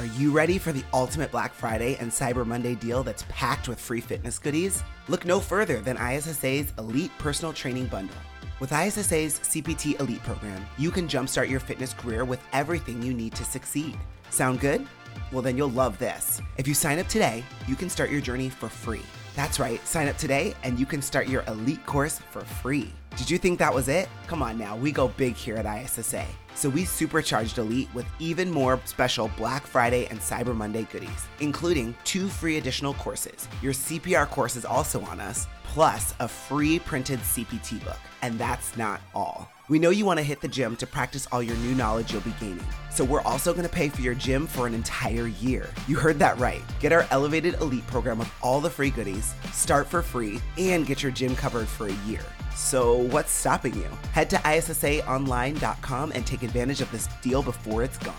Are you ready for the ultimate Black Friday and Cyber Monday deal that's packed with free fitness goodies? Look no further than ISSA's Elite Personal Training Bundle. With ISSA's CPT Elite program, you can jumpstart your fitness career with everything you need to succeed. Sound good? Well, then you'll love this. If you sign up today, you can start your journey for free. That's right, sign up today and you can start your elite course for free. Did you think that was it? Come on now, we go big here at ISSA. So we supercharged Elite with even more special Black Friday and Cyber Monday goodies, including two free additional courses. Your CPR course is also on us, plus a free printed CPT book. And that's not all. We know you want to hit the gym to practice all your new knowledge you'll be gaining. So we're also going to pay for your gym for an entire year. You heard that right. Get our elevated elite program with all the free goodies, start for free, and get your gym covered for a year. So what's stopping you? Head to issaonline.com and take advantage of this deal before it's gone.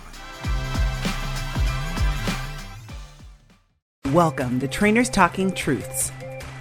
Welcome to Trainers Talking Truths.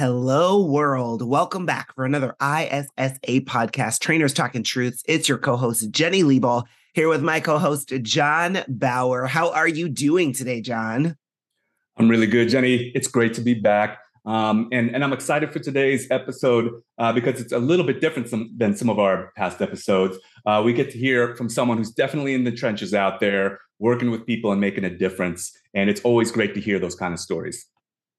Hello, world. Welcome back for another ISSA podcast, Trainers Talking Truths. It's your co host, Jenny Liebl, here with my co host, John Bauer. How are you doing today, John? I'm really good, Jenny. It's great to be back. Um, and, and I'm excited for today's episode uh, because it's a little bit different some, than some of our past episodes. Uh, we get to hear from someone who's definitely in the trenches out there, working with people and making a difference. And it's always great to hear those kind of stories.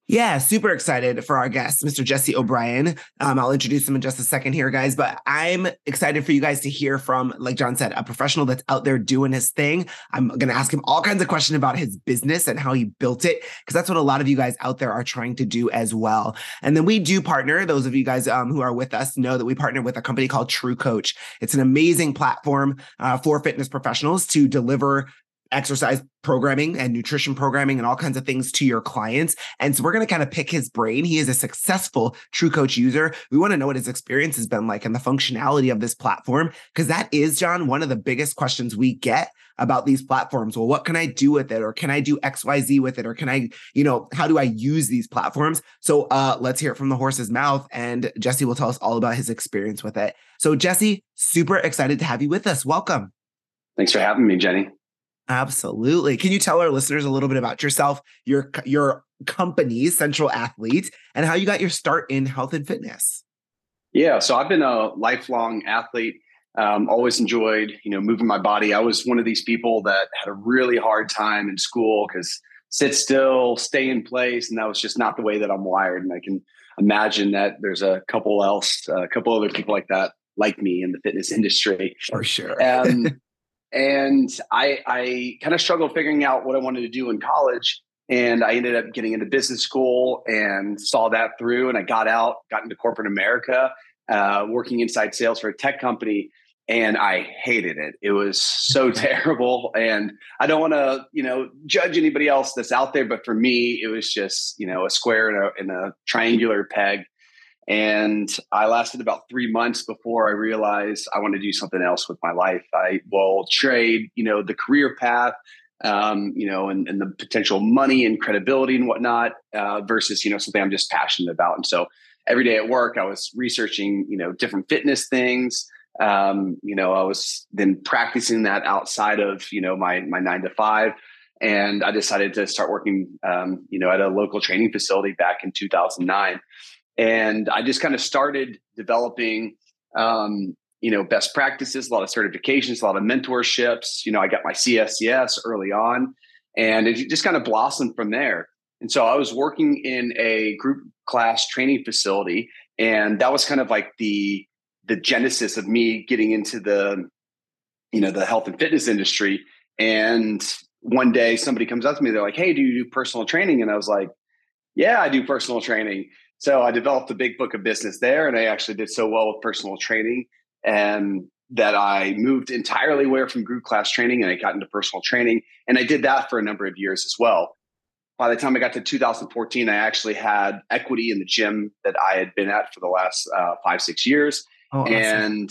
Yeah, super excited for our guest, Mr. Jesse O'Brien. Um, I'll introduce him in just a second here, guys, but I'm excited for you guys to hear from, like John said, a professional that's out there doing his thing. I'm going to ask him all kinds of questions about his business and how he built it, because that's what a lot of you guys out there are trying to do as well. And then we do partner. Those of you guys um, who are with us know that we partner with a company called True Coach. It's an amazing platform uh, for fitness professionals to deliver exercise programming and nutrition programming and all kinds of things to your clients. And so we're going to kind of pick his brain. He is a successful True Coach user. We want to know what his experience has been like and the functionality of this platform, because that is, John, one of the biggest questions we get about these platforms. Well, what can I do with it? Or can I do XYZ with it? Or can I, you know, how do I use these platforms? So uh, let's hear it from the horse's mouth. And Jesse will tell us all about his experience with it. So, Jesse, super excited to have you with us. Welcome. Thanks for having me, Jenny. Absolutely. Can you tell our listeners a little bit about yourself, your your company, Central Athlete, and how you got your start in health and fitness? Yeah, so I've been a lifelong athlete. Um, always enjoyed, you know, moving my body. I was one of these people that had a really hard time in school because sit still, stay in place, and that was just not the way that I'm wired. And I can imagine that there's a couple else, a couple other people like that, like me in the fitness industry. For sure. um, and I, I kind of struggled figuring out what I wanted to do in college. And I ended up getting into business school and saw that through. And I got out, got into corporate America, uh, working inside sales for a tech company. And I hated it. It was so terrible. And I don't want to, you know, judge anybody else that's out there, but for me, it was just, you know, a square in a, in a triangular peg. And I lasted about three months before I realized I want to do something else with my life. I will trade, you know, the career path, um, you know, and, and, the potential money and credibility and whatnot uh, versus, you know, something I'm just passionate about. And so every day at work, I was researching, you know, different fitness things. Um, you know, I was then practicing that outside of, you know, my my nine to five and I decided to start working, um, you know, at a local training facility back in 2009 and I just kind of started developing, um, you know, best practices, a lot of certifications, a lot of mentorships. You know, I got my CSCS early on, and it just kind of blossomed from there. And so I was working in a group class training facility, and that was kind of like the the genesis of me getting into the, you know, the health and fitness industry. And one day somebody comes up to me, they're like, "Hey, do you do personal training?" And I was like, "Yeah, I do personal training." So I developed a big book of business there, and I actually did so well with personal training. And that I moved entirely away from group class training and I got into personal training. And I did that for a number of years as well. By the time I got to 2014, I actually had equity in the gym that I had been at for the last uh, five, six years. Oh, awesome. And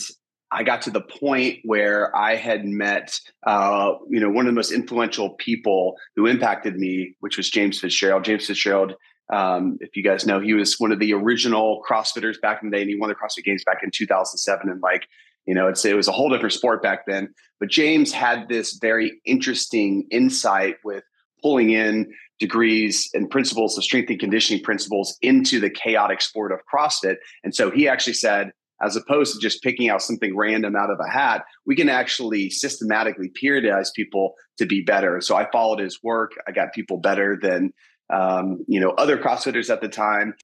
I got to the point where I had met, uh, you know, one of the most influential people who impacted me, which was James Fitzgerald. James Fitzgerald, um, if you guys know, he was one of the original CrossFitters back in the day, and he won the CrossFit Games back in 2007. And like, you know, it's it was a whole different sport back then. But James had this very interesting insight with pulling in degrees and principles of strength and conditioning principles into the chaotic sport of CrossFit. And so he actually said, as opposed to just picking out something random out of a hat, we can actually systematically periodize people to be better. So I followed his work. I got people better than um, you know other CrossFitters at the time.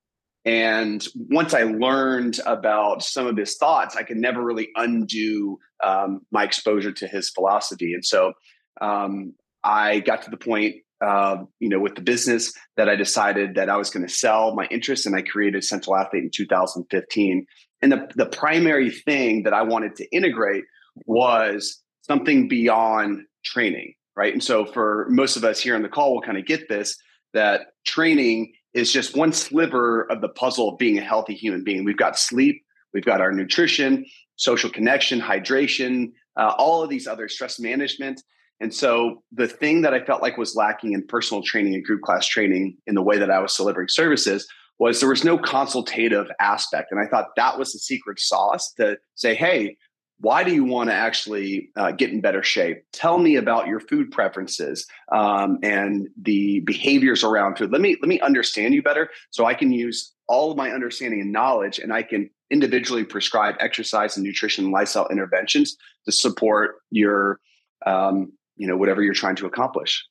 And once I learned about some of his thoughts, I could never really undo um, my exposure to his philosophy. And so um, I got to the point, uh, you know, with the business that I decided that I was going to sell my interest, and I created Central Athlete in 2015. And the, the primary thing that I wanted to integrate was something beyond training, right? And so for most of us here on the call, we'll kind of get this that training is just one sliver of the puzzle of being a healthy human being. We've got sleep, we've got our nutrition, social connection, hydration, uh, all of these other stress management. And so the thing that I felt like was lacking in personal training and group class training in the way that I was delivering services was there was no consultative aspect. And I thought that was the secret sauce to say, hey, why do you want to actually uh, get in better shape? Tell me about your food preferences um, and the behaviors around food. Let me let me understand you better, so I can use all of my understanding and knowledge, and I can individually prescribe exercise and nutrition and lifestyle interventions to support your, um, you know, whatever you're trying to accomplish.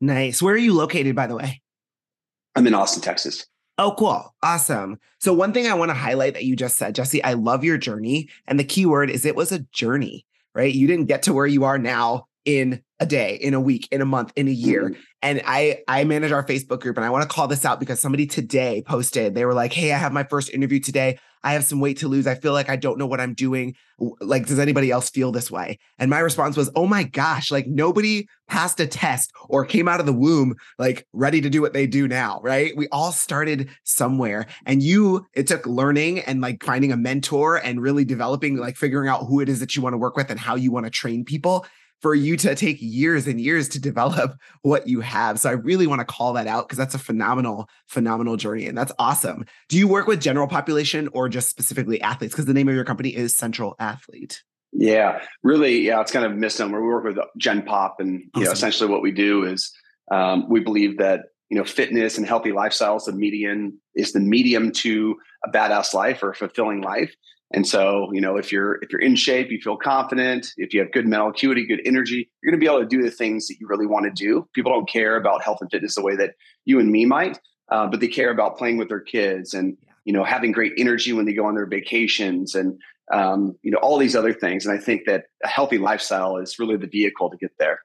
Nice. Where are you located, by the way? I'm in Austin, Texas. Oh, cool. Awesome. So, one thing I want to highlight that you just said, Jesse, I love your journey. And the key word is it was a journey, right? You didn't get to where you are now in a day, in a week, in a month, in a year. Mm-hmm. And I I manage our Facebook group and I want to call this out because somebody today posted, they were like, "Hey, I have my first interview today. I have some weight to lose. I feel like I don't know what I'm doing. Like, does anybody else feel this way? And my response was, oh my gosh, like nobody passed a test or came out of the womb like ready to do what they do now, right? We all started somewhere. And you, it took learning and like finding a mentor and really developing, like figuring out who it is that you want to work with and how you want to train people for you to take years and years to develop what you have. So I really want to call that out because that's a phenomenal, phenomenal journey. And that's awesome. Do you work with general population or just specifically athletes? Because the name of your company is Central Athlete. Yeah, really. Yeah, it's kind of a misnomer. We work with Gen Pop, and you know, essentially what we do is um, we believe that you know fitness and healthy lifestyles the median is the medium to a badass life or a fulfilling life and so, you know, if you're if you're in shape, you feel confident, if you have good mental acuity, good energy, you're going to be able to do the things that you really want to do. People don't care about health and fitness the way that you and me might, uh, but they care about playing with their kids and you know having great energy when they go on their vacations and um, you know all these other things. And I think that a healthy lifestyle is really the vehicle to get there.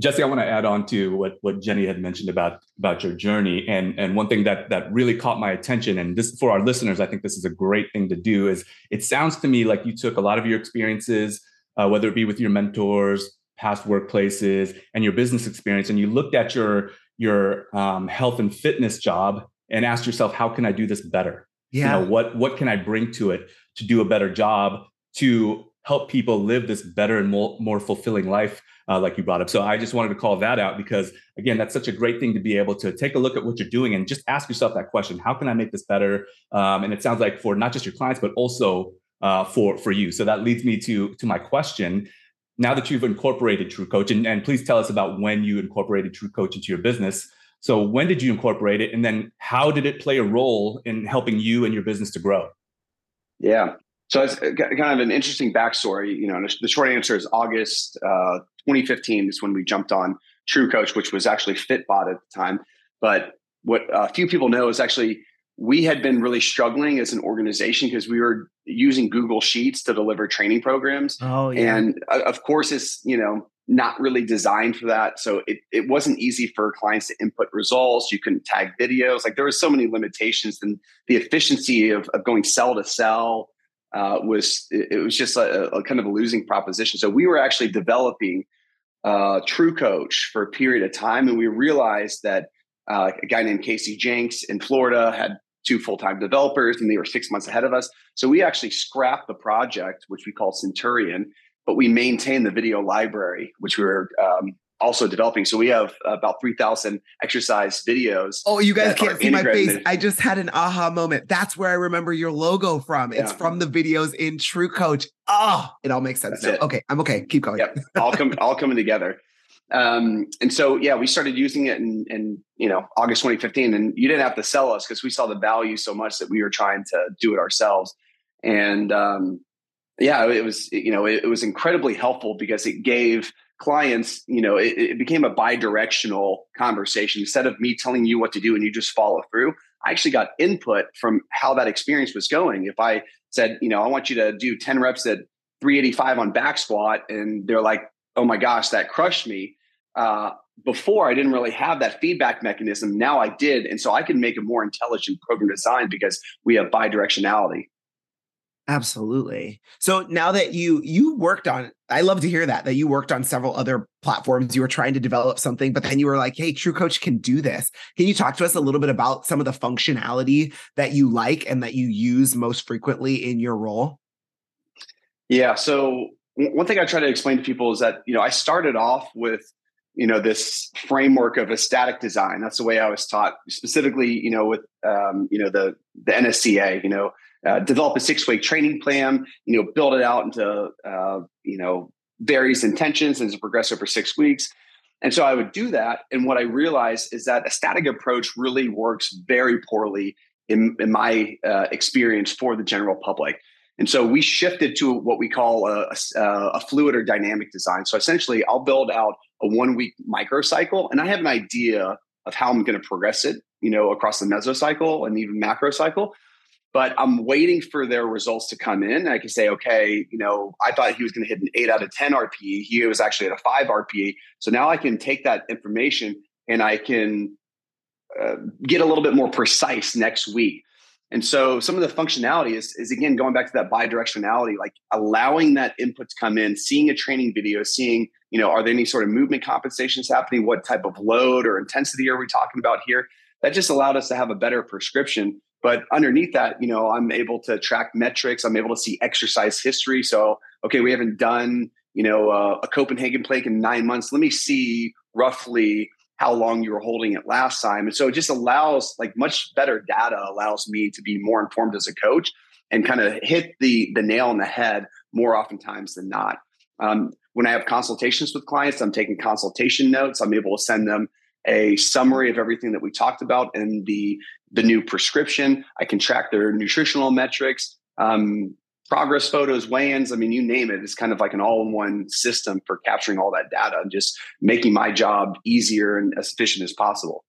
Jesse, I want to add on to what, what Jenny had mentioned about, about your journey. And, and one thing that, that really caught my attention, and this for our listeners, I think this is a great thing to do, is it sounds to me like you took a lot of your experiences, uh, whether it be with your mentors, past workplaces, and your business experience, and you looked at your, your um, health and fitness job and asked yourself, how can I do this better? Yeah. You know, what, what can I bring to it to do a better job to help people live this better and more, more fulfilling life uh, like you brought up. So i just wanted to call that out because again that's such a great thing to be able to take a look at what you're doing and just ask yourself that question how can i make this better? Um, and it sounds like for not just your clients but also uh, for for you. So that leads me to to my question. Now that you've incorporated true coach and, and please tell us about when you incorporated true coach into your business. So when did you incorporate it? And then how did it play a role in helping you and your business to grow? Yeah so it's kind of an interesting backstory. You know, the short answer is August uh, 2015 is when we jumped on True Coach, which was actually Fitbot at the time. But what a few people know is actually we had been really struggling as an organization because we were using Google Sheets to deliver training programs. Oh, yeah. And uh, of course, it's you know not really designed for that. So it, it wasn't easy for clients to input results. You couldn't tag videos. Like there were so many limitations and the efficiency of, of going cell to cell uh, was it, it, was just a, a, kind of a losing proposition. So we were actually developing uh, True Coach for a period of time, and we realized that uh, a guy named Casey Jenks in Florida had two full time developers, and they were six months ahead of us. So we actually scrapped the project, which we call Centurion, but we maintained the video library, which we were um, also developing. So we have about 3,000 exercise videos. Oh, you guys can't see my face. I just had an aha moment. That's where I remember your logo from. It's yeah. from the videos in True Coach. Oh, it all makes sense now. Okay, I'm okay. Keep going. Yep. all, come, all coming together. Um, and so, yeah, we started using it in, in, you know, August 2015 and you didn't have to sell us because we saw the value so much that we were trying to do it ourselves. And, um, yeah, it was, you know, it, it was incredibly helpful because it gave clients, you know, it, it became a bi-directional conversation. Instead of me telling you what to do and you just follow through, I actually got input from how that experience was going. If I said, you know, I want you to do 10 reps at 385 on back squat, and they're like, oh my gosh, that crushed me. Uh, before I didn't really have that feedback mechanism. Now I did. And so I can make a more intelligent program design because we have bi-directionality. Absolutely. So now that you you worked on I love to hear that that you worked on several other platforms you were trying to develop something but then you were like hey True Coach can do this. Can you talk to us a little bit about some of the functionality that you like and that you use most frequently in your role? Yeah, so one thing I try to explain to people is that, you know, I started off with you know this framework of a static design that's the way i was taught specifically you know with um, you know the the nsca you know uh, develop a six week training plan, you know, build it out into, uh, you know, various intentions and to progress over six weeks. And so I would do that. And what I realized is that a static approach really works very poorly in, in my uh, experience for the general public. And so we shifted to what we call a, a, a, fluid or dynamic design. So essentially, I'll build out a one week microcycle, and I have an idea of how I'm going to progress it, you know, across the mesocycle and even macro cycle but I'm waiting for their results to come in. I can say, okay, you know, I thought he was going to hit an eight out of 10 RPE. He was actually at a five RPE. So now I can take that information and I can uh, get a little bit more precise next week. And so some of the functionality is, is again going back to that bi-directionality, like allowing that input to come in, seeing a training video, seeing, you know, are there any sort of movement compensations happening? What type of load or intensity are we talking about here? That just allowed us to have a better prescription but underneath that, you know, I'm able to track metrics. I'm able to see exercise history. So, okay, we haven't done, you know, uh, a Copenhagen plank in nine months. Let me see roughly how long you were holding it last time. And so it just allows like much better data allows me to be more informed as a coach and kind of hit the the nail on the head more oftentimes than not. Um, when I have consultations with clients, I'm taking consultation notes. I'm able to send them a summary of everything that we talked about in the the new prescription. I can track their nutritional metrics, um, progress photos, weigh-ins. I mean, you name it. It's kind of like an all-in-one system for capturing all that data and just making my job easier and as efficient as possible.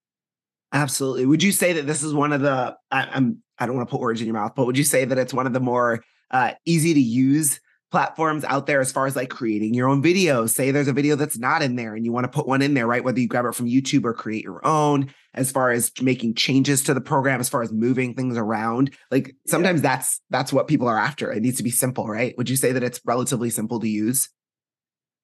Absolutely. Would you say that this is one of the? I, I'm. I don't want to put words in your mouth, but would you say that it's one of the more uh, easy to use platforms out there as far as like creating your own videos. Say there's a video that's not in there and you want to put one in there, right? Whether you grab it from YouTube or create your own, as far as making changes to the program, as far as moving things around. Like sometimes yeah. that's that's what people are after. It needs to be simple, right? Would you say that it's relatively simple to use?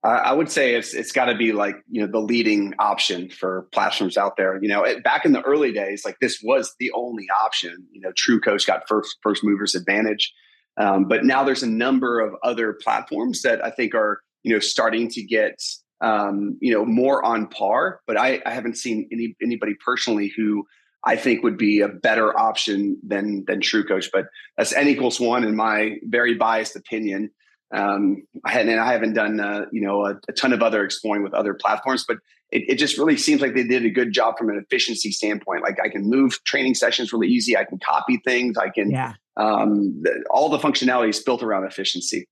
I would say it's it's got to be like you know the leading option for platforms out there. You know, it, back in the early days, like this was the only option. You know, True Coach got first first movers advantage. Um, but now there's a number of other platforms that I think are you know starting to get um, you know more on par. But I, I haven't seen any anybody personally who I think would be a better option than than True Coach. But that's n equals one in my very biased opinion. Um, I hadn't, I haven't done uh, you know a, a, ton of other exploring with other platforms, but it, it, just really seems like they did a good job from an efficiency standpoint. Like I can move training sessions really easy. I can copy things. I can yeah um, all the functionality is built around efficiency.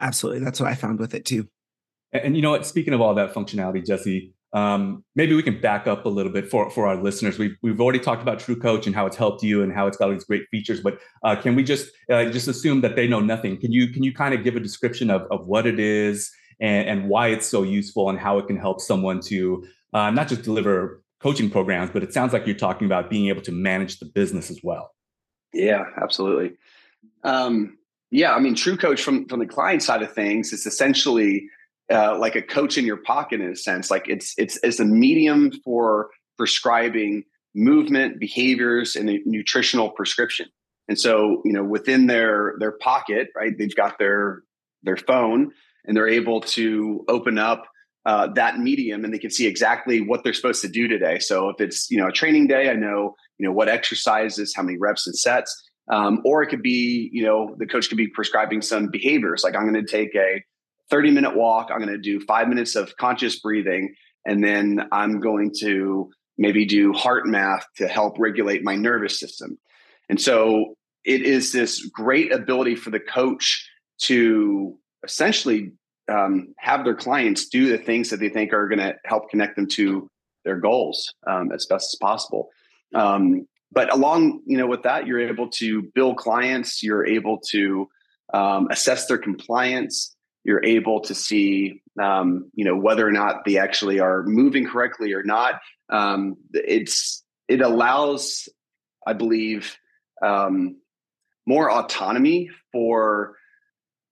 Absolutely. That's what I found with it too. And, and you know what? Speaking of all that functionality, Jesse, um, maybe we can back up a little bit for, for our listeners. We've, we've already talked about True Coach and how it's helped you and how it's got all these great features, but uh, can we just uh, just assume that they know nothing? Can you can you kind of give a description of, of what it is and, and why it's so useful and how it can help someone to uh, not just deliver coaching programs, but it sounds like you're talking about being able to manage the business as well. Yeah, absolutely. Um, Yeah, I mean, True Coach from from the client side of things, it's essentially uh, like a coach in your pocket in a sense. Like it's it's it's a medium for prescribing movement, behaviors, and a nutritional prescription. And so, you know, within their their pocket, right, they've got their their phone, and they're able to open up uh, that medium, and they can see exactly what they're supposed to do today. So, if it's you know a training day, I know you know what exercises, how many reps and sets. Um, or it could be, you know, the coach could be prescribing some behaviors. Like I'm going to take a 30 minute walk. I'm going to do five minutes of conscious breathing, and then I'm going to maybe do HeartMath to help regulate my nervous system. And so it is this great ability for the coach to essentially um, have their clients do the things that they think are going to help connect them to their goals um, as best as possible. Um, but along, you know, with that, you're able to build clients. You're able to um, assess their compliance. You're able to see, um, you know, whether or not they actually are moving correctly or not. Um, it's it allows, I believe, um, more autonomy for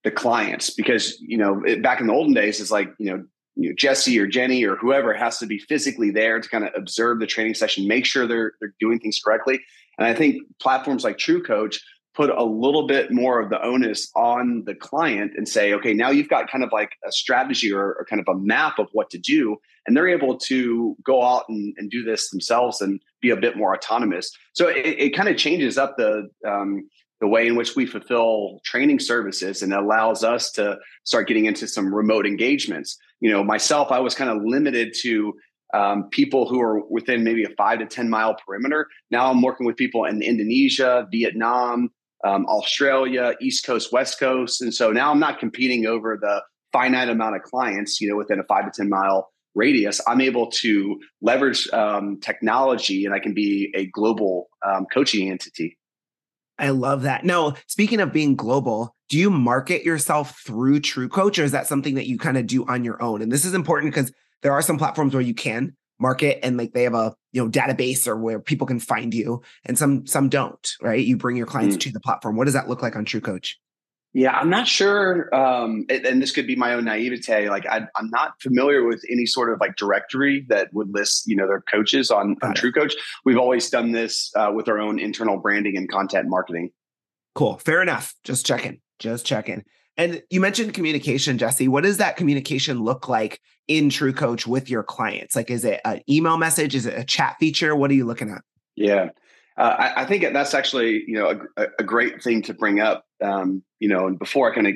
the clients because you know it, back in the olden days it's like you know you know, Jesse or Jenny or whoever has to be physically there to kind of observe the training session, make sure they're they're doing things correctly. And I think platforms like True Coach put a little bit more of the onus on the client and say, okay, now you've got kind of like a strategy or, or kind of a map of what to do. And they're able to go out and, and do this themselves and be a bit more autonomous. So it, it kind of changes up the um, the way in which we fulfill training services and allows us to start getting into some remote engagements. You know, myself, I was kind of limited to um, people who are within maybe a five to 10 mile perimeter. Now I'm working with people in Indonesia, Vietnam, um, Australia, East Coast, West Coast. And so now I'm not competing over the finite amount of clients, you know, within a five to 10 mile radius. I'm able to leverage um, technology and I can be a global um, coaching entity. I love that. Now, speaking of being global, do you market yourself through True Coach or is that something that you kind of do on your own? And this is important because there are some platforms where you can market and like they have a you know database or where people can find you and some some don't right you bring your clients mm. to the platform what does that look like on true coach yeah i'm not sure um, and this could be my own naivete like I, am not familiar with any sort of like directory that would list you know their coaches on, on true coach we've always done this uh, with our own internal branding and content marketing cool fair enough just checking just checking and you mentioned communication, Jesse. What does that communication look like in True Coach with your clients? Like, is it an email message? Is it a chat feature? What are you looking at? Yeah, uh, I, I, think that's actually you know a, a great thing to bring up. Um, you know, and before I kind of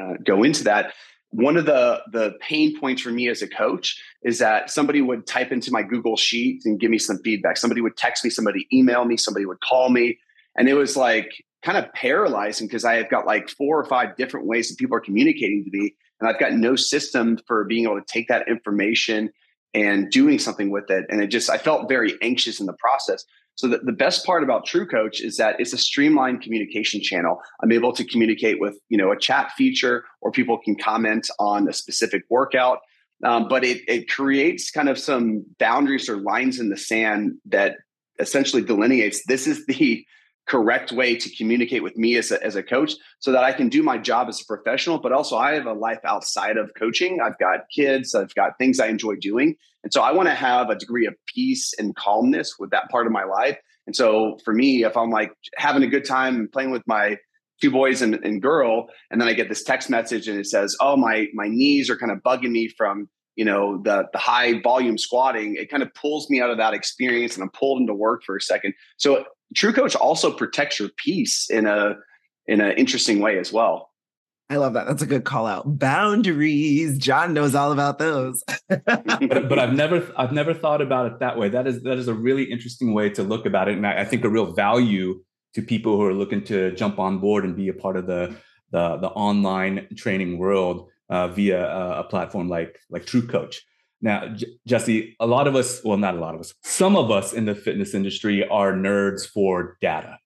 uh, go into that, one of the the pain points for me as a coach is that somebody would type into my Google Sheet and give me some feedback. Somebody would text me, somebody email me, somebody would call me, and it was like kind of paralyzing because I have got like four or five different ways that people are communicating to me, and I've got no system for being able to take that information and doing something with it. And it just I felt very anxious in the process. So the, the best part about True Coach is that it's a streamlined communication channel. I'm able to communicate with you know a chat feature, or people can comment on a specific workout. Um, but it, it creates kind of some boundaries or lines in the sand that essentially delineates this is the correct way to communicate with me as a, as a coach so that I can do my job as a professional, but also I have a life outside of coaching. I've got kids, I've got things I enjoy doing. And so I want to have a degree of peace and calmness with that part of my life. And so for me, if I'm like having a good time playing with my two boys and, and girl, and then I get this text message and it says, Oh, my my knees are kind of bugging me from you know the the high volume squatting it kind of pulls me out of that experience and i'm pulled into work for a second so true coach also protects your peace in a in an interesting way as well I love that. That's a good call out. Boundaries. John knows all about those. but, but, I've never I've never thought about it that way. That is that is a really interesting way to look about it. And I, I think a real value to people who are looking to jump on board and be a part of the the, the online training world uh, via a, a, platform like like True Coach. Now, J- Jesse, a lot of us, well, not a lot of us, some of us in the fitness industry are nerds for data.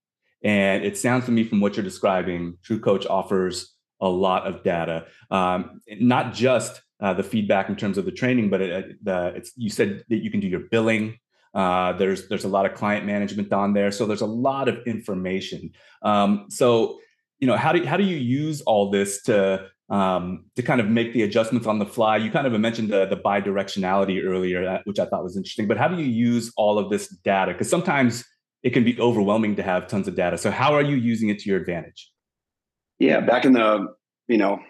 And it sounds to me from what you're describing, True Coach offers a lot of data, um, not just uh, the feedback in terms of the training, but it, the, it's, you said that you can do your billing. Uh, there's there's a lot of client management on there, so there's a lot of information. Um, so you know, how do how do you use all this to um, to kind of make the adjustments on the fly? You kind of mentioned the the bidirectionality earlier, uh, which I thought was interesting. But how do you use all of this data? Because sometimes it can be overwhelming to have tons of data. So how are you using it to your advantage? Yeah, back in the you know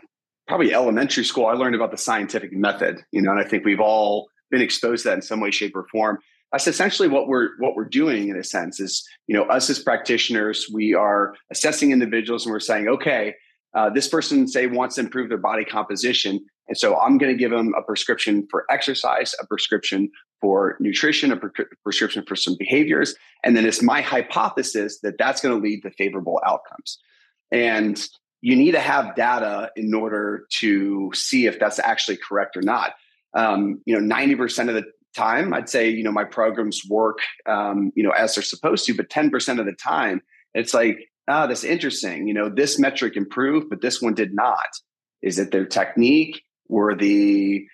probably elementary school, I learned about the scientific method. You know, and I think we've all been exposed to that in some way, shape, or form that's essentially what we're what we're doing in a sense is you know us as practitioners we are assessing individuals and we're saying okay uh, this person say wants to improve their body composition and so i'm going to give them a prescription for exercise a prescription for nutrition a pre- prescription for some behaviors and then it's my hypothesis that that's going to lead to favorable outcomes. And you need to have data in order to see if that's actually correct or not. Um, you know 90% of the time, I'd say, you know, my programs work, um, you know, as they're supposed to, but 10% of the time, it's like, ah, that's interesting. You know, this metric improved, but this one did not. Is it their technique? Were the,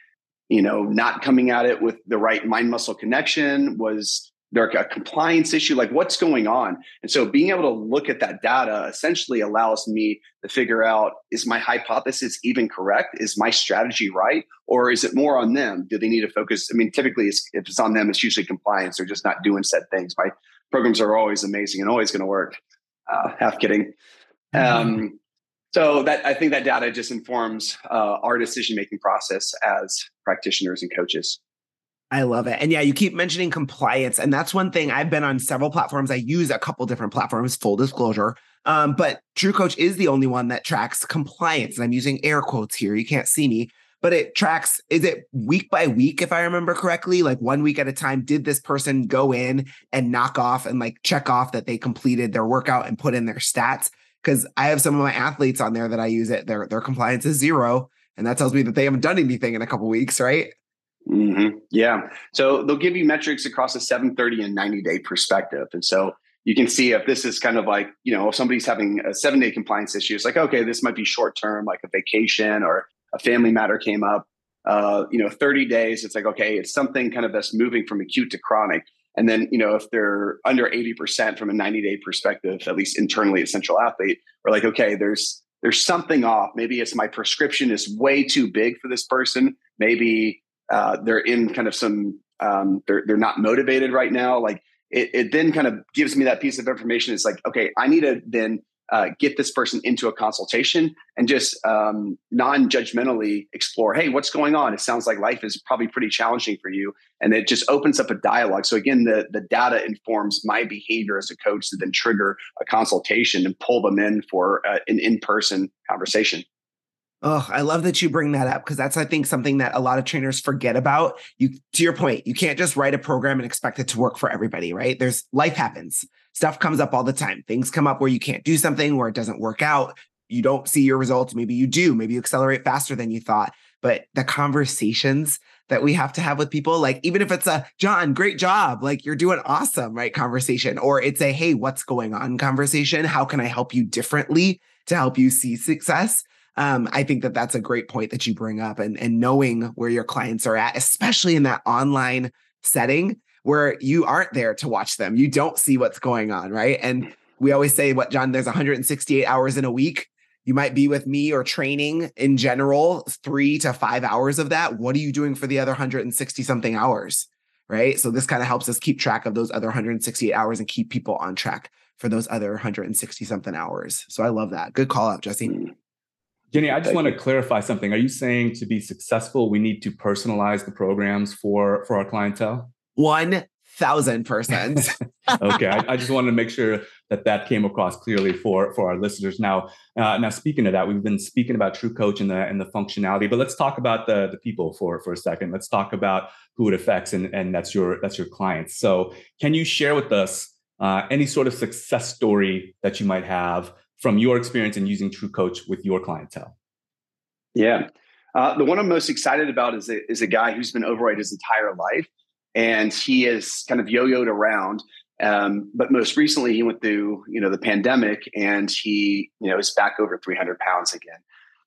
you know, not coming at it with the right mind muscle connection? Was there a compliance issue? Like what's going on? And so being able to look at that data essentially allows me to figure out is my hypothesis even correct? Is my strategy right? Or is it more on them? Do they need to focus? I mean typically if it's on them it's usually compliance. They're just not doing said things. My programs are always amazing and always going to work uh, half kidding mm-hmm. um, so that i think that data just informs uh, our decision making process as practitioners and coaches I love it. And yeah, you keep mentioning compliance. And that's one thing I've been on several platforms. I use a couple different platforms, full disclosure. Um, but True Coach is the only one that tracks compliance. And I'm using air quotes here. You can't see me, but it tracks, is it week by week, if I remember correctly? Like one week at a time, did this person go in and knock off and like check off that they completed their workout and put in their stats? Because I have some of my athletes on there that I use it. Their their compliance is zero. And that tells me that they haven't done anything in a couple weeks, right? Mm-hmm. Yeah. So they'll give you metrics across a 730 and 90 day perspective. And so you can see if this is kind of like, you know, if somebody's having a seven day compliance issue, it's like, okay, this might be short term, like a vacation or a family matter came up. Uh, you know, 30 days, it's like, okay, it's something kind of that's moving from acute to chronic. And then, you know, if they're under 80% from a 90 day perspective, at least internally at Central Athlete, we're like, okay, there's there's something off. Maybe it's my prescription is way too big for this person. Maybe uh, they're in kind of some um, they're they're not motivated right now. Like it, it then kind of gives me that piece of information. It's like okay, I need to then uh, get this person into a consultation and just um, non-judgmentally explore hey what's going on? It sounds like life is probably pretty challenging for you. And it just opens up a dialogue. So again the, the data informs my behavior as a coach to then trigger a consultation and pull them in for uh, an in-person conversation. Oh, I love that you bring that up because that's, I think, something that a lot of trainers forget about. You, to your point, you can't just write a program and expect it to work for everybody, right? There's life happens, stuff comes up all the time. Things come up where you can't do something, where it doesn't work out. You don't see your results. Maybe you do. Maybe you accelerate faster than you thought. But the conversations that we have to have with people, like even if it's a John, great job, like you're doing awesome, right? Conversation, or it's a hey, what's going on conversation? How can I help you differently to help you see success? um, I think that that's a great point that you bring up, and and knowing where your clients are at, especially in that online setting where you aren't there to watch them, you don't see what's going on, right? And we always say, "What, John? There's 168 hours in a week." You might be with me or training in general, three to five hours of that. What are you doing for the other 160 something hours? Right. So this kind of helps us keep track of those other 168 hours and keep people on track for those other 160 something hours. So I love that. Good call out, Jesse. Jenny, I just want to clarify something. Are you saying to be successful, we need to personalize the programs for for our clientele? One thousand percent. okay, I, I, just wanted to make sure that that came across clearly for for our listeners. Now, uh, now speaking of that, we've been speaking about True Coach and the and the functionality, but let's talk about the the people for for a second. Let's talk about who it affects, and and that's your that's your clients. So, can you share with us uh, any sort of success story that you might have from your experience in using True Coach with your clientele? Yeah. Uh, the one I'm most excited about is a, is a guy who's been overweight his entire life. And he has kind of yo-yoed around. Um, but most recently, he went through, you know, the pandemic, and he, you know, is back over 300 pounds again.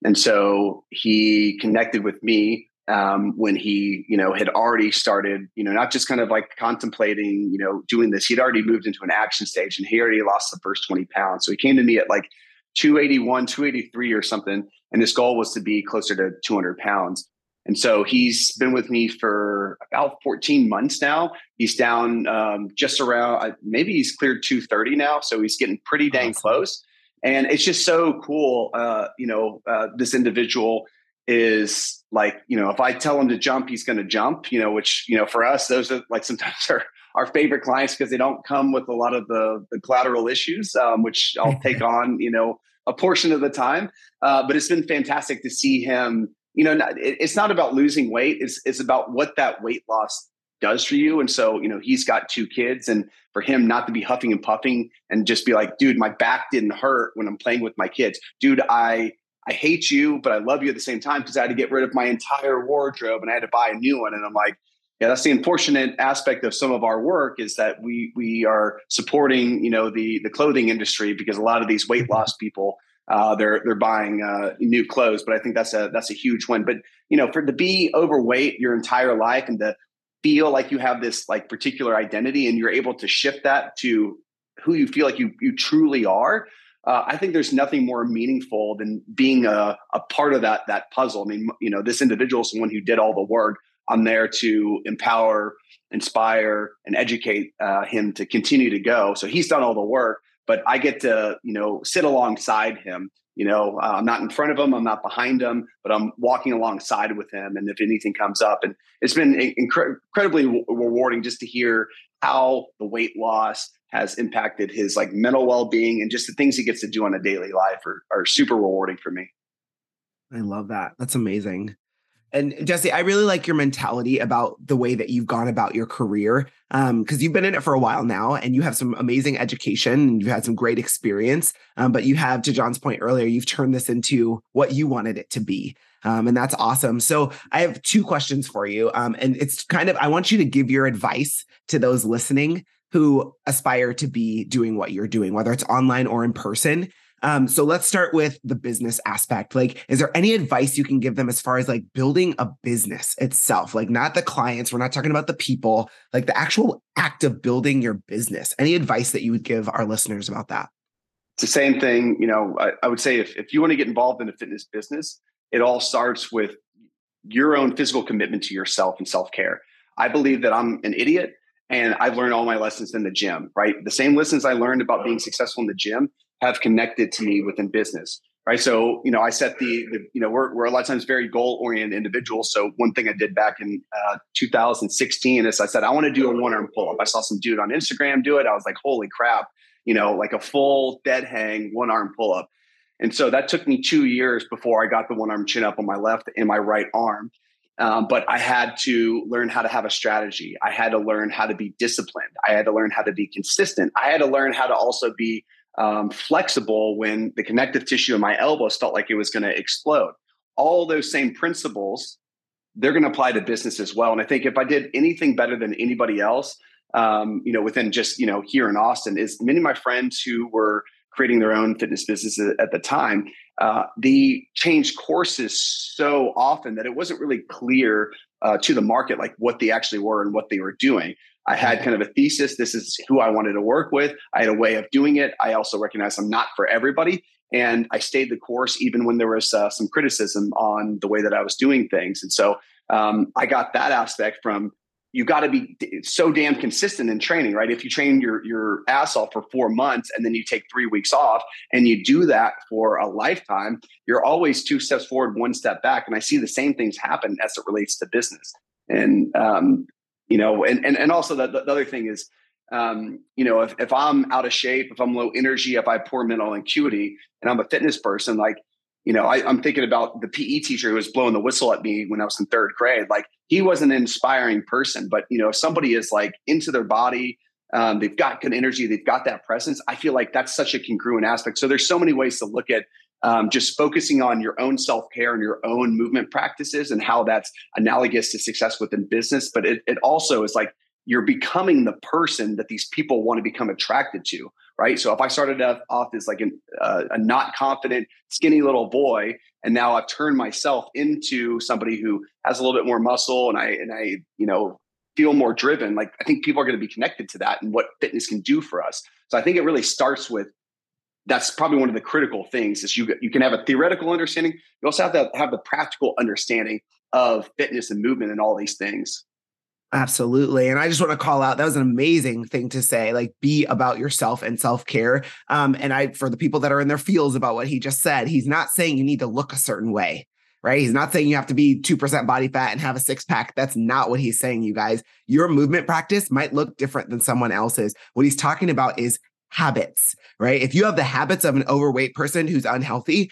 And so he connected with me um, when he, you know, had already started, you know, not just kind of like contemplating, you know, doing this. He'd already moved into an action stage, and he already lost the first 20 pounds. So he came to me at like 281, 283 or something. And his goal was to be closer to 200 pounds. And so he's been with me for about 14 months now. He's down um, just around, uh, maybe he's cleared 230 now. So he's getting pretty dang awesome. close. And it's just so cool. Uh, you know, uh, this individual is like, you know, if I tell him to jump, he's going to jump, you know, which, you know, for us, those are like sometimes our, our favorite clients because they don't come with a lot of the, the collateral issues, um, which I'll take on, you know, a portion of the time. Uh, but it's been fantastic to see him you know, it's not about losing weight. It's it's about what that weight loss does for you. And so, you know, he's got two kids, and for him not to be huffing and puffing and just be like, dude, my back didn't hurt when I'm playing with my kids. Dude, I I hate you, but I love you at the same time because I had to get rid of my entire wardrobe and I had to buy a new one. And I'm like, yeah, that's the unfortunate aspect of some of our work is that we we are supporting, you know, the the clothing industry because a lot of these weight loss people uh, they're they're buying uh, new clothes. But I think that's a that's a huge win. But you know, for to be overweight your entire life and to feel like you have this like particular identity and you're able to shift that to who you feel like you you truly are. Uh, I think there's nothing more meaningful than being a, a part of that that puzzle. I mean, you know, this individual is someone who did all the work. I'm there to empower, inspire, and educate uh, him to continue to go. So he's done all the work but I get to, you know, sit alongside him. You know, uh, I'm not in front of him, I'm not behind him, but I'm walking alongside with him. And if anything comes up, and it's been incre- incredibly rewarding just to hear how the weight loss has impacted his like mental well-being and just the things he gets to do on a daily life are, are super rewarding for me. I love that. That's amazing. And Jesse, I really like your mentality about the way that you've gone about your career. Um, because you've been in it for a while now and you have some amazing education and you've had some great experience. Um, but you have, to John's point earlier, you've turned this into what you wanted it to be. Um, and that's awesome. So I have two questions for you. Um, and it's kind of, I want you to give your advice to those listening who aspire to be doing what you're doing, whether it's online or in person. Um, so let's start with the business aspect. Like, is there any advice you can give them as far as like building a business itself? Like, not the clients, we're not talking about the people, like the actual act of building your business. Any advice that you would give our listeners about that? It's the same thing. You know, I, I would say if, if you want to get involved in a fitness business, it all starts with your own physical commitment to yourself and self care. I believe that I'm an idiot and I've learned all my lessons in the gym, right? The same lessons I learned about being successful in the gym have connected to me within business right? So you know i set the, the you know we're, we're a lot of times very goal oriented individuals. So one thing i did back in uh, 2016 is i said i want to do a one arm pull up i saw some dude on instagram do it. I was like holy crap. You know like a full dead hang one arm pull up and so that took me two years before i got the one arm chin up on my left and my right arm. Um, but I had to learn how to have a strategy. I had to learn how to be disciplined. I had to learn how to be consistent. I had to learn how to also be um, flexible when the connective tissue in my elbows felt like it was going to explode. All those same principles, they're going to apply to business as well. And I think if I did anything better than anybody else, um, you know, within just you know here in Austin, is many of my friends who were creating their own fitness businesses at the time, uh, they changed courses so often that it wasn't really clear uh, to the market like what they actually were and what they were doing. I had kind of a thesis. This is who I wanted to work with. I had a way of doing it. I also recognized I'm not for everybody. And I stayed the course even when there was uh, some criticism on the way that I was doing things. And so um, I got that aspect from you got to be so damn consistent in training, right? If you train your your ass off for four months and then you take three weeks off and you do that for a lifetime, you're always two steps forward, one step back. And I see the same things happen as it relates to business. And um, you know, and and and also the, the other thing is, um, you know, if if I'm out of shape, if I'm low energy, if I poor mental acuity, and I'm a fitness person, like, you know, I, I'm thinking about the PE teacher who was blowing the whistle at me when I was in third grade. Like, he was an inspiring person, but you know, if somebody is like into their body, um, they've got good energy, they've got that presence. I feel like that's such a congruent aspect. So there's so many ways to look at um, just focusing on your own self care and your own movement practices and how that's analogous to success within business. But it, it also is like you're becoming the person that these people want to become attracted to, right? So if I started off as like an, uh, a not confident, skinny little boy, and now I've turned myself into somebody who has a little bit more muscle, and I and I you know feel more driven, like I think people are going to be connected to that and what fitness can do for us. So I think it really starts with that's probably one of the critical things is you you can have a theoretical understanding. You also have to have the practical understanding of fitness and movement and all these things. Absolutely. And I just want to call out that was an amazing thing to say, like be about yourself and self-care. Um, and I for the people that are in their feels about what he just said, he's not saying you need to look a certain way, right? He's not saying you have to be 2% body fat and have a six-pack. That's not what he's saying, you guys. Your movement practice might look different than someone else's. What he's talking about is habits, right? If you have the habits of an overweight person who's unhealthy,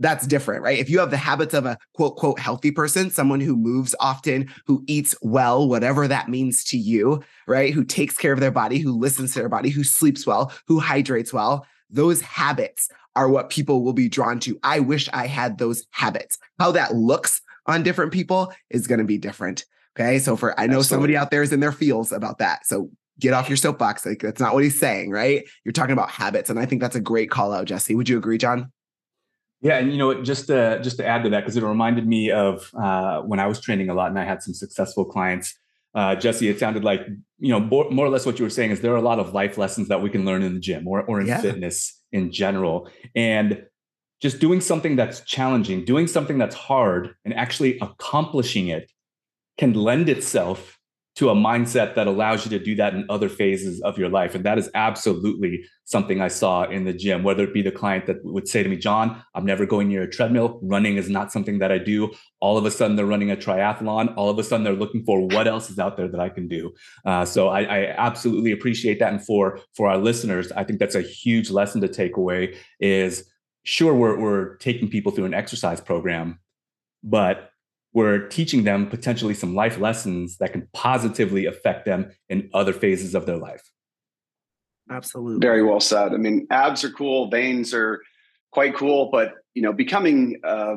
that's different, right? If you have the habits of a quote, quote, healthy person, someone who moves often, who eats well, whatever that means to you, right? Who takes care of their body, who listens to their body, who sleeps well, who hydrates well, those habits are what people will be drawn to. I wish I had those habits. How that looks on different people is going to be different. Okay. So for, I know Absolutely. somebody out there is in their feels about that. So get off your soapbox. Like that's not what he's saying, right? You're talking about habits. And I think that's a great call out, Jesse. Would you agree, John? Yeah, and you know, just to just to add to that, because it reminded me of uh, when I was training a lot, and I had some successful clients. Uh, Jesse, it sounded like you know more, more, or less what you were saying is there are a lot of life lessons that we can learn in the gym or or in yeah. fitness in general, and just doing something that's challenging, doing something that's hard, and actually accomplishing it can lend itself to a mindset that allows you to do that in other phases of your life. And that is absolutely something I saw in the gym, whether it be the client that would say to me, John, I'm never going near a treadmill. Running is not something that I do. All of a sudden, they're running a triathlon. All of a sudden, they're looking for what else is out there that I can do. Uh, so I, I absolutely appreciate that. And for, for our listeners, I think that's a huge lesson to take away is sure, we're, we're taking people through an exercise program, but we're teaching them potentially some life lessons that can positively affect them in other phases of their life. Absolutely. Very well said. I mean, abs are cool, veins are quite cool, but you know, becoming uh,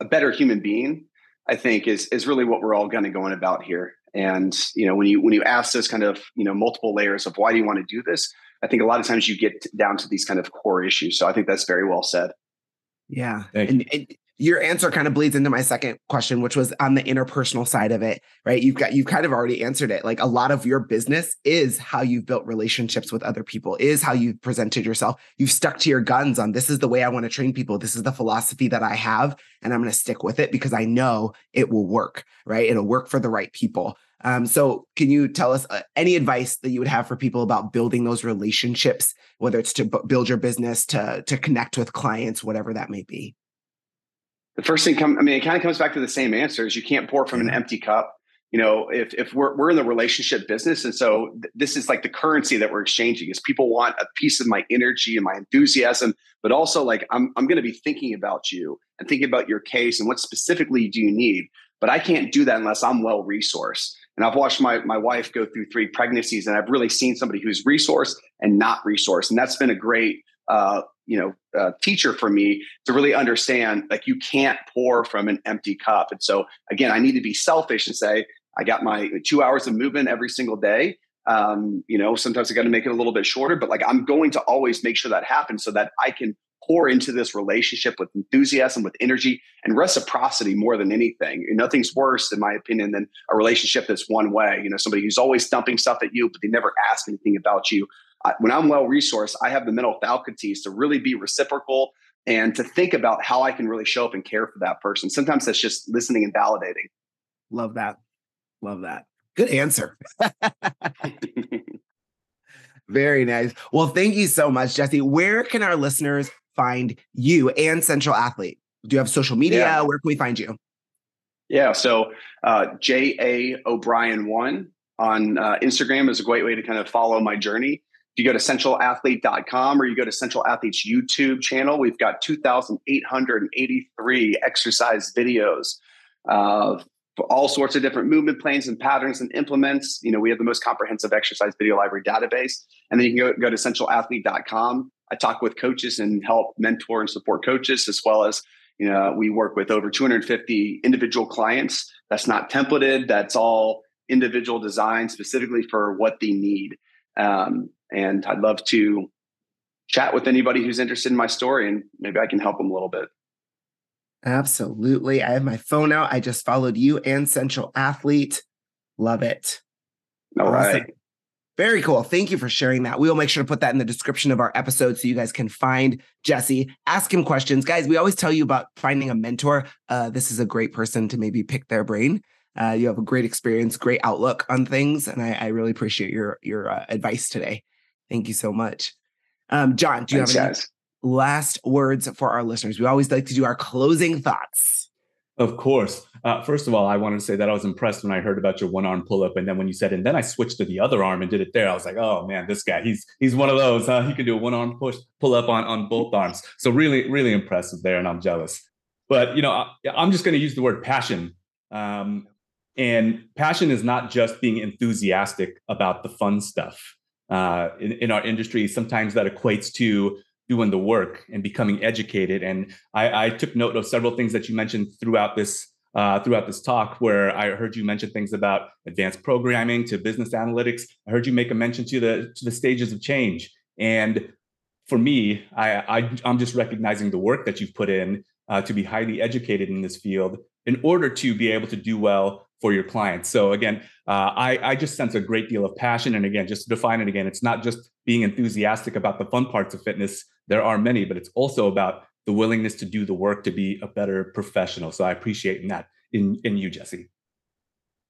a better human being, I think, is is really what we're all going to go in about here. And you know, when you when you ask this kind of you know multiple layers of why do you want to do this, I think a lot of times you get down to these kind of core issues. So I think that's very well said. Yeah, and, and, your answer kind of bleeds into my second question which was on the interpersonal side of it right? You've got you've kind of already answered it. Like a lot of your business is how you've built relationships with other people is how you've presented yourself. You've stuck to your guns on this is the way i want to train people. This is the philosophy that i have and i'm going to stick with it because i know it will work right? It'll work for the right people. Um, so can you tell us uh, any advice that you would have for people about building those relationships whether it's to b- build your business to to connect with clients whatever that may be the first thing come, I mean, it kind of comes back to the same answer is you can't pour from an empty cup. You know, if, if we're, we're in the relationship business. And so th- this is like the currency that we're exchanging is people want a piece of my energy and my enthusiasm, but also like, I'm, I'm going to be thinking about you and thinking about your case and what specifically do you need? But I can't do that unless I'm well resourced. And I've watched my, my wife go through three pregnancies and I've really seen somebody who's resourced and not resourced. And that's been a great uh, you know uh, teacher for me to really understand like you can't pour from an empty cup. And so again i need to be selfish and say i got my two hours of movement every single day. Um, you know sometimes i got to make it a little bit shorter but like i'm going to always make sure that happens so that i can pour into this relationship with enthusiasm with energy and reciprocity more than anything. Nothing's worse in my opinion than a relationship that's one way. You know somebody who's always dumping stuff at you but they never ask anything about you when I'm well resourced, I have the mental faculties to really be reciprocal and to think about how I can really show up and care for that person. Sometimes that's just listening and validating. Love that. Love that. Good answer. Very nice. Well, thank you so much, Jesse. Where can our listeners find you and Central Athlete? Do you have social media? Yeah. Where can we find you? Yeah. So uh, J A O'Brien one on uh, Instagram is a great way to kind of follow my journey you go to centralathlete.com or you go to Central Athlete's YouTube channel, we've got 2,883 exercise videos for all sorts of different movement planes and patterns and implements. You know, we have the most comprehensive exercise video library database. And then you can go, go to centralathlete.com. I talk with coaches and help mentor and support coaches, as well as, you know, we work with over 250 individual clients. That's not templated, that's all individual design specifically for what they need. Um, and I'd love to chat with anybody who's interested in my story and maybe I can help them a little bit. Absolutely. I have my phone out. I just followed you and Central Athlete. Love it. All awesome. right. Very cool. Thank you for sharing that. We will make sure to put that in the description of our episode so you guys can find Jesse, ask him questions. Guys, we always tell you about finding a mentor. Uh, this is a great person to maybe pick their brain. Uh, you have a great experience, great outlook on things, and I, I really appreciate your your uh, advice today. Thank you so much. Um, John, do you Thanks, have any guys. last words for our listeners? We always like to do our closing thoughts. Of course. Uh, first of all, I wanted to say that I was impressed when I heard about your one arm pull up, and then when you said, and then I switched to the other arm and did it there. I was like, oh man, this guy, he's he's one of those. Huh? He can do a one arm push pull up on on both arms. So really, really impressive there, and I'm jealous. But you know, I, am just going to use the word passion. Um, and passion is not just being enthusiastic about the fun stuff. Uh, in, in our industry, sometimes that equates to doing the work and becoming educated. And I, I took note of several things that you mentioned throughout this uh, throughout this talk, where I heard you mention things about advanced programming to business analytics. I heard you make a mention to the to the stages of change. And for me, I, I am just recognizing the work that you've put in uh, to be highly educated in this field in order to be able to do well for your clients. So again, uh, I, I just sense a great deal of passion. And again, just to define it again, it's not just being enthusiastic about the fun parts of fitness, there are many, but it's also about the willingness to do the work to be a better professional. So I appreciate that in, in you, Jesse.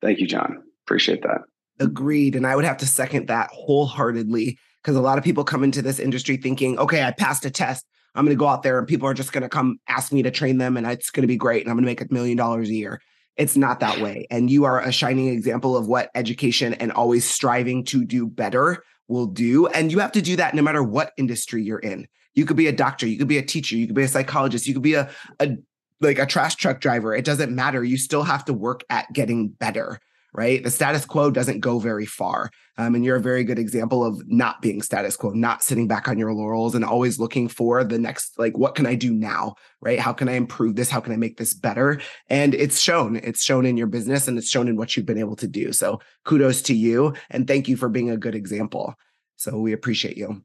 Thank you, John. Appreciate that. Agreed. And I would have to second that wholeheartedly because a lot of people come into this industry thinking, okay, I passed a test. I'm going to go out there and people are just going to come ask me to train them and it's going to be great and I'm going to make a million dollars a year. It's not that way. And you are a shining example of what education and always striving to do better will do. And you have to do that no matter what industry you're in. You could be a doctor, you could be a teacher, you could be a psychologist, you could be a, a like a trash truck driver. It doesn't matter. You still have to work at getting better, right? The status quo doesn't go very far. Um, and you're a very good example of not being status quo, not sitting back on your laurels and always looking for the next, like, what can I do now, right? How can I improve this? How can I make this better? And it's shown, it's shown in your business and it's shown in what you've been able to do. So kudos to you. And thank you for being a good example. So we appreciate you.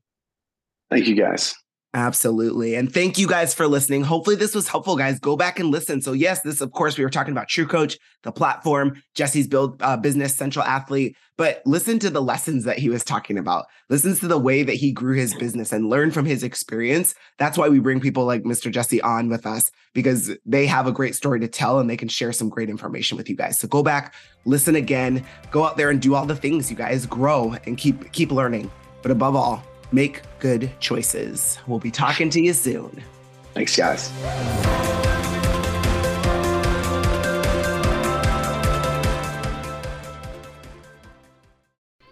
Thank you guys. Absolutely. And thank you guys for listening. Hopefully, this was helpful, guys. Go back and listen. So, yes, this, of course, we were talking about TrueCoach, the platform, Jesse's build uh, business central athlete, but listen to the lessons that he was talking about. Listen to the way that he grew his business and learn from his experience. That's why we bring people like Mr. Jesse on with us because they have a great story to tell and they can share some great information with you guys. So, go back, listen again, go out there and do all the things, you guys. Grow and keep keep learning. But above all, make good choices. We'll be talking to you soon. Thanks, guys.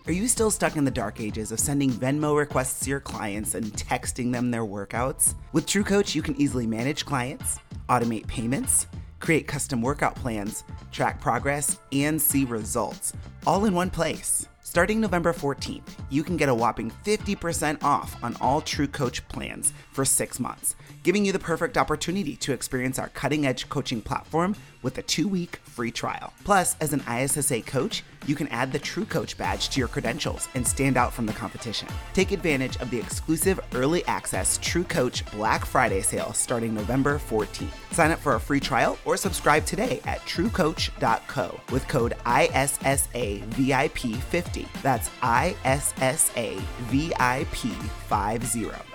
Are you still stuck in the dark ages of sending Venmo requests to your clients and texting them their workouts? With TrueCoach, you can easily manage clients, automate payments, create custom workout plans, track progress, and see results all in one place. Starting November 14th, you can get a whopping 50% off on all TrueCoach plans for six months, giving you the perfect opportunity to experience our cutting edge coaching platform with a two week free trial. Plus, as an ISSA coach, you can add the TrueCoach badge to your credentials and stand out from the competition. Take advantage of the exclusive early access TrueCoach Black Friday sale starting November 14th. Sign up for a free trial or subscribe today at truecoach.co with code ISSAVIP50. That's ISSAVIP50.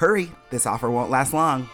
Hurry, this offer won't last long.